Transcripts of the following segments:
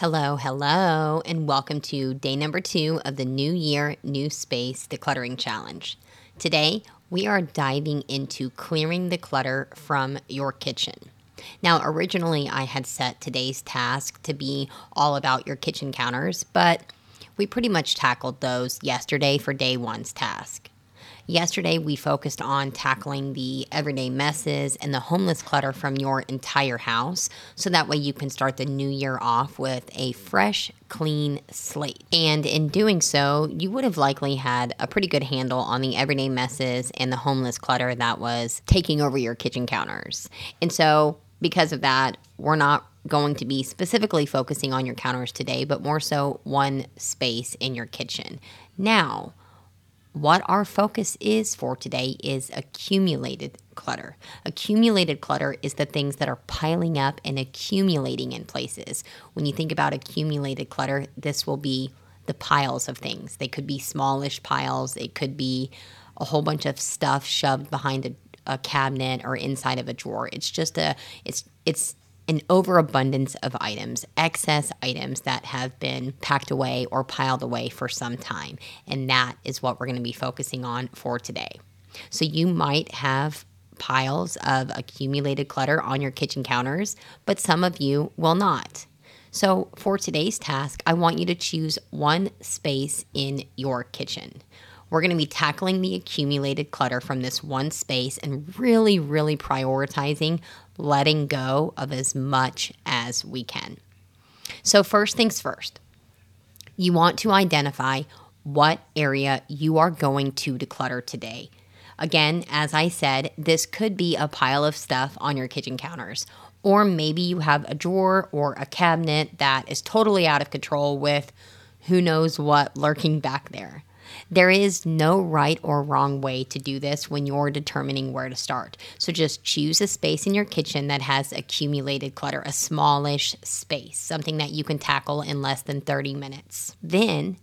Hello, hello, and welcome to day number two of the New Year, New Space Decluttering Challenge. Today, we are diving into clearing the clutter from your kitchen. Now, originally, I had set today's task to be all about your kitchen counters, but we pretty much tackled those yesterday for day one's task. Yesterday, we focused on tackling the everyday messes and the homeless clutter from your entire house so that way you can start the new year off with a fresh, clean slate. And in doing so, you would have likely had a pretty good handle on the everyday messes and the homeless clutter that was taking over your kitchen counters. And so, because of that, we're not going to be specifically focusing on your counters today, but more so one space in your kitchen. Now, what our focus is for today is accumulated clutter. Accumulated clutter is the things that are piling up and accumulating in places. When you think about accumulated clutter, this will be the piles of things. They could be smallish piles, it could be a whole bunch of stuff shoved behind a, a cabinet or inside of a drawer. It's just a it's it's an overabundance of items, excess items that have been packed away or piled away for some time. And that is what we're going to be focusing on for today. So you might have piles of accumulated clutter on your kitchen counters, but some of you will not. So, for today's task, I want you to choose one space in your kitchen. We're going to be tackling the accumulated clutter from this one space and really, really prioritizing letting go of as much as we can. So, first things first, you want to identify what area you are going to declutter today. Again, as I said, this could be a pile of stuff on your kitchen counters, or maybe you have a drawer or a cabinet that is totally out of control with who knows what lurking back there. There is no right or wrong way to do this when you're determining where to start. So just choose a space in your kitchen that has accumulated clutter, a smallish space, something that you can tackle in less than 30 minutes. Then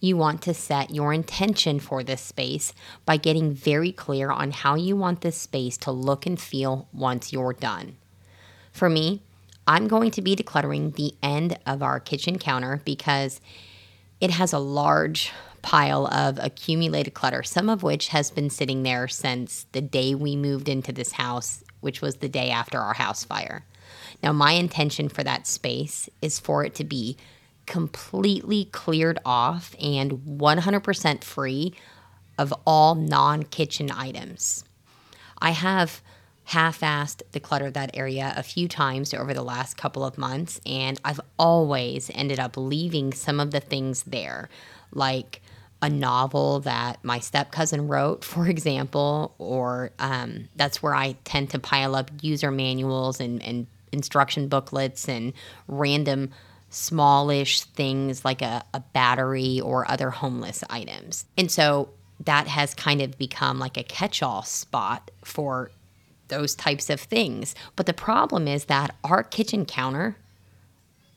you want to set your intention for this space by getting very clear on how you want this space to look and feel once you're done. For me, I'm going to be decluttering the end of our kitchen counter because it has a large pile of accumulated clutter, some of which has been sitting there since the day we moved into this house, which was the day after our house fire. Now, my intention for that space is for it to be completely cleared off and 100% free of all non kitchen items. I have half assed decluttered that area a few times over the last couple of months, and I've always ended up leaving some of the things there, like a novel that my step cousin wrote, for example, or um, that's where I tend to pile up user manuals and, and instruction booklets and random smallish things like a, a battery or other homeless items. And so that has kind of become like a catch all spot for those types of things. But the problem is that our kitchen counter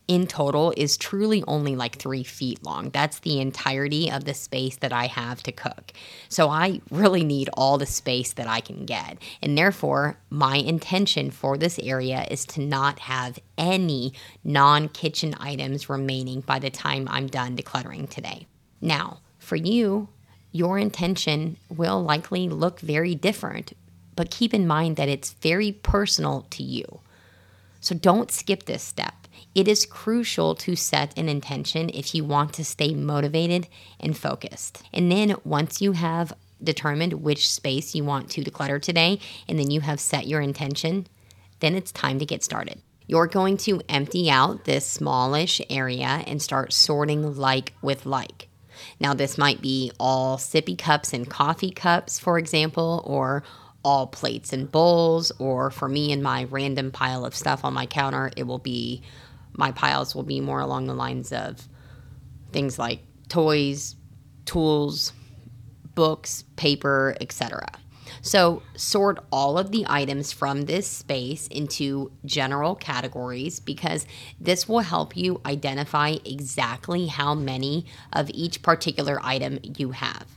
in total is truly only like three feet long. That's the entirety of the space that I have to cook. So I really need all the space that I can get. And therefore, my intention for this area is to not have any non kitchen items remaining by the time I'm done decluttering today. Now, for you, your intention will likely look very different, but keep in mind that it's very personal to you. So don't skip this step it is crucial to set an intention if you want to stay motivated and focused. And then once you have determined which space you want to declutter today, and then you have set your intention, then it's time to get started. You're going to empty out this smallish area and start sorting like with like. Now, this might be all sippy cups and coffee cups, for example, or all plates and bowls, or for me and my random pile of stuff on my counter, it will be my piles will be more along the lines of things like toys, tools, books, paper, etc. So, sort all of the items from this space into general categories because this will help you identify exactly how many of each particular item you have.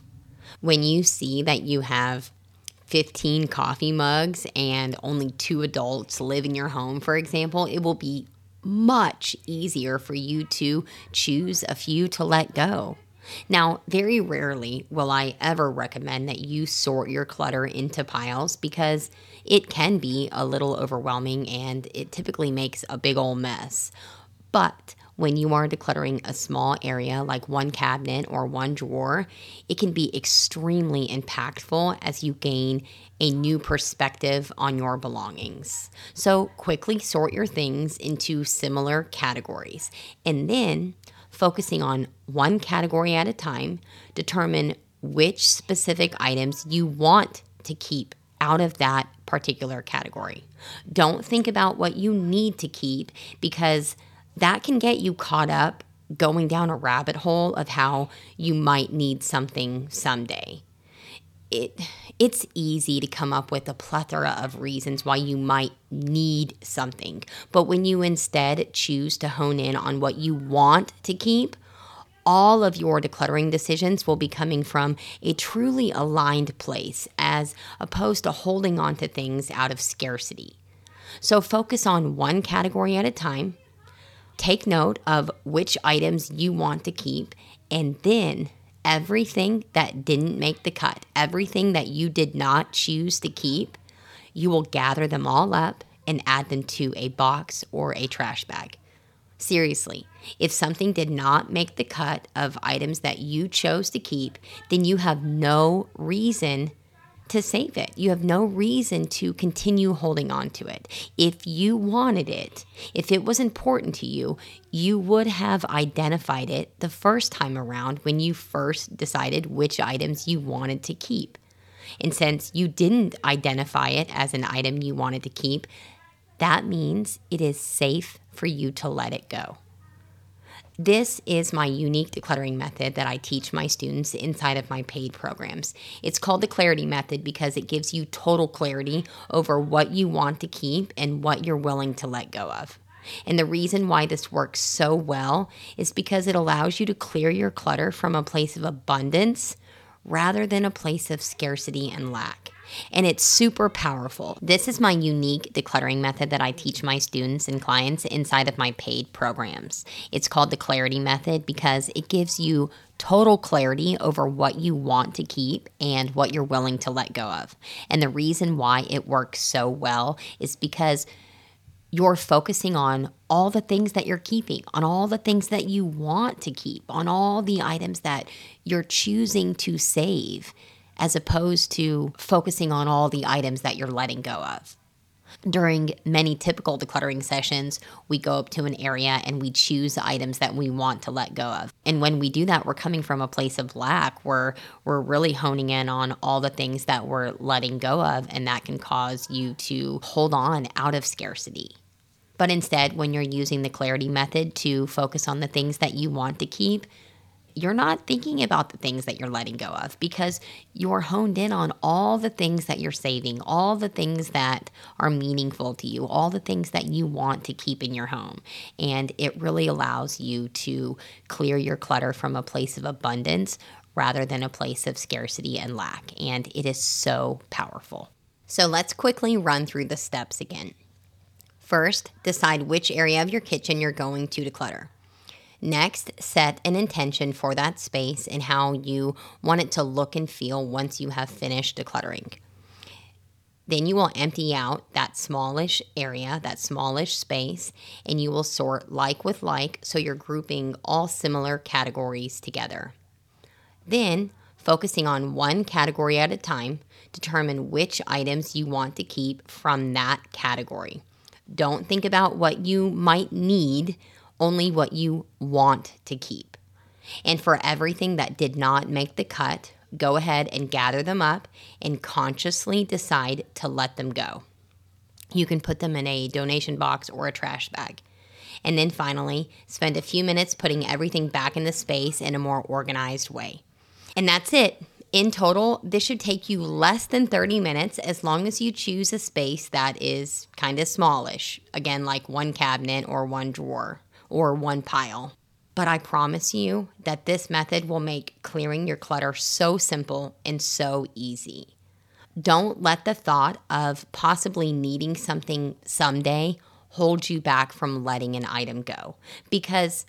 When you see that you have 15 coffee mugs and only two adults live in your home, for example, it will be much easier for you to choose a few to let go. Now, very rarely will I ever recommend that you sort your clutter into piles because it can be a little overwhelming and it typically makes a big old mess. But when you are decluttering a small area like one cabinet or one drawer, it can be extremely impactful as you gain a new perspective on your belongings. So, quickly sort your things into similar categories and then focusing on one category at a time, determine which specific items you want to keep out of that particular category. Don't think about what you need to keep because that can get you caught up going down a rabbit hole of how you might need something someday. It it's easy to come up with a plethora of reasons why you might need something. But when you instead choose to hone in on what you want to keep, all of your decluttering decisions will be coming from a truly aligned place as opposed to holding on to things out of scarcity. So focus on one category at a time Take note of which items you want to keep, and then everything that didn't make the cut, everything that you did not choose to keep, you will gather them all up and add them to a box or a trash bag. Seriously, if something did not make the cut of items that you chose to keep, then you have no reason to save it. You have no reason to continue holding on to it. If you wanted it, if it was important to you, you would have identified it the first time around when you first decided which items you wanted to keep. And since you didn't identify it as an item you wanted to keep, that means it is safe for you to let it go. This is my unique decluttering method that I teach my students inside of my paid programs. It's called the clarity method because it gives you total clarity over what you want to keep and what you're willing to let go of. And the reason why this works so well is because it allows you to clear your clutter from a place of abundance rather than a place of scarcity and lack and it's super powerful. This is my unique decluttering method that I teach my students and clients inside of my paid programs. It's called the Clarity Method because it gives you total clarity over what you want to keep and what you're willing to let go of. And the reason why it works so well is because you're focusing on all the things that you're keeping, on all the things that you want to keep, on all the items that you're choosing to save as opposed to focusing on all the items that you're letting go of. During many typical decluttering sessions, we go up to an area and we choose the items that we want to let go of. And when we do that, we're coming from a place of lack where we're really honing in on all the things that we're letting go of, and that can cause you to hold on out of scarcity. But instead, when you're using the clarity method to focus on the things that you want to keep, you're not thinking about the things that you're letting go of because you're honed in on all the things that you're saving, all the things that are meaningful to you, all the things that you want to keep in your home. And it really allows you to clear your clutter from a place of abundance rather than a place of scarcity and lack. And it is so powerful. So let's quickly run through the steps again. First, decide which area of your kitchen you're going to declutter. Next, set an intention for that space and how you want it to look and feel once you have finished decluttering. Then you will empty out that smallish area, that smallish space, and you will sort like with like so you're grouping all similar categories together. Then, focusing on one category at a time, determine which items you want to keep from that category. Don't think about what you might need only what you want to keep. And for everything that did not make the cut, go ahead and gather them up and consciously decide to let them go. You can put them in a donation box or a trash bag. And then finally, spend a few minutes putting everything back in the space in a more organized way. And that's it. In total, this should take you less than 30 minutes as long as you choose a space that is kind of smallish. Again, like one cabinet or one drawer or one pile. But I promise you that this method will make clearing your clutter so simple and so easy. Don't let the thought of possibly needing something someday hold you back from letting an item go because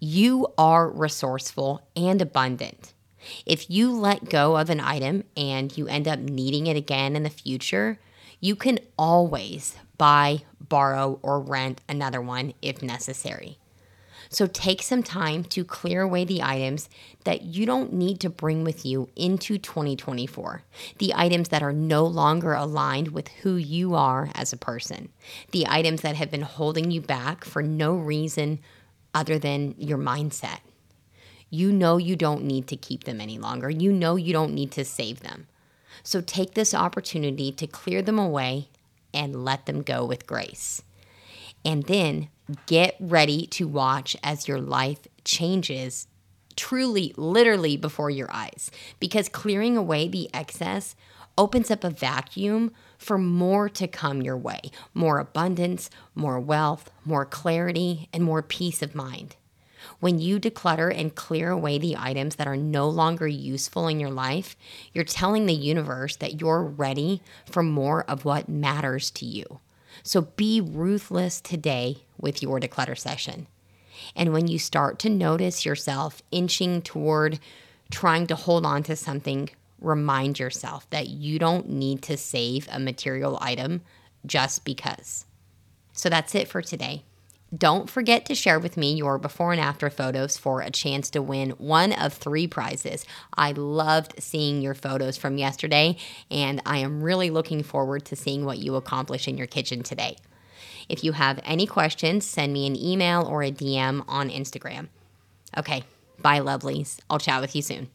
you are resourceful and abundant. If you let go of an item and you end up needing it again in the future, you can always buy, borrow, or rent another one if necessary. So take some time to clear away the items that you don't need to bring with you into 2024. The items that are no longer aligned with who you are as a person. The items that have been holding you back for no reason other than your mindset. You know you don't need to keep them any longer. You know you don't need to save them. So take this opportunity to clear them away and let them go with grace. And then get ready to watch as your life changes truly, literally before your eyes. Because clearing away the excess opens up a vacuum for more to come your way more abundance, more wealth, more clarity, and more peace of mind. When you declutter and clear away the items that are no longer useful in your life, you're telling the universe that you're ready for more of what matters to you. So be ruthless today with your declutter session. And when you start to notice yourself inching toward trying to hold on to something, remind yourself that you don't need to save a material item just because. So that's it for today. Don't forget to share with me your before and after photos for a chance to win one of three prizes. I loved seeing your photos from yesterday, and I am really looking forward to seeing what you accomplish in your kitchen today. If you have any questions, send me an email or a DM on Instagram. Okay, bye, lovelies. I'll chat with you soon.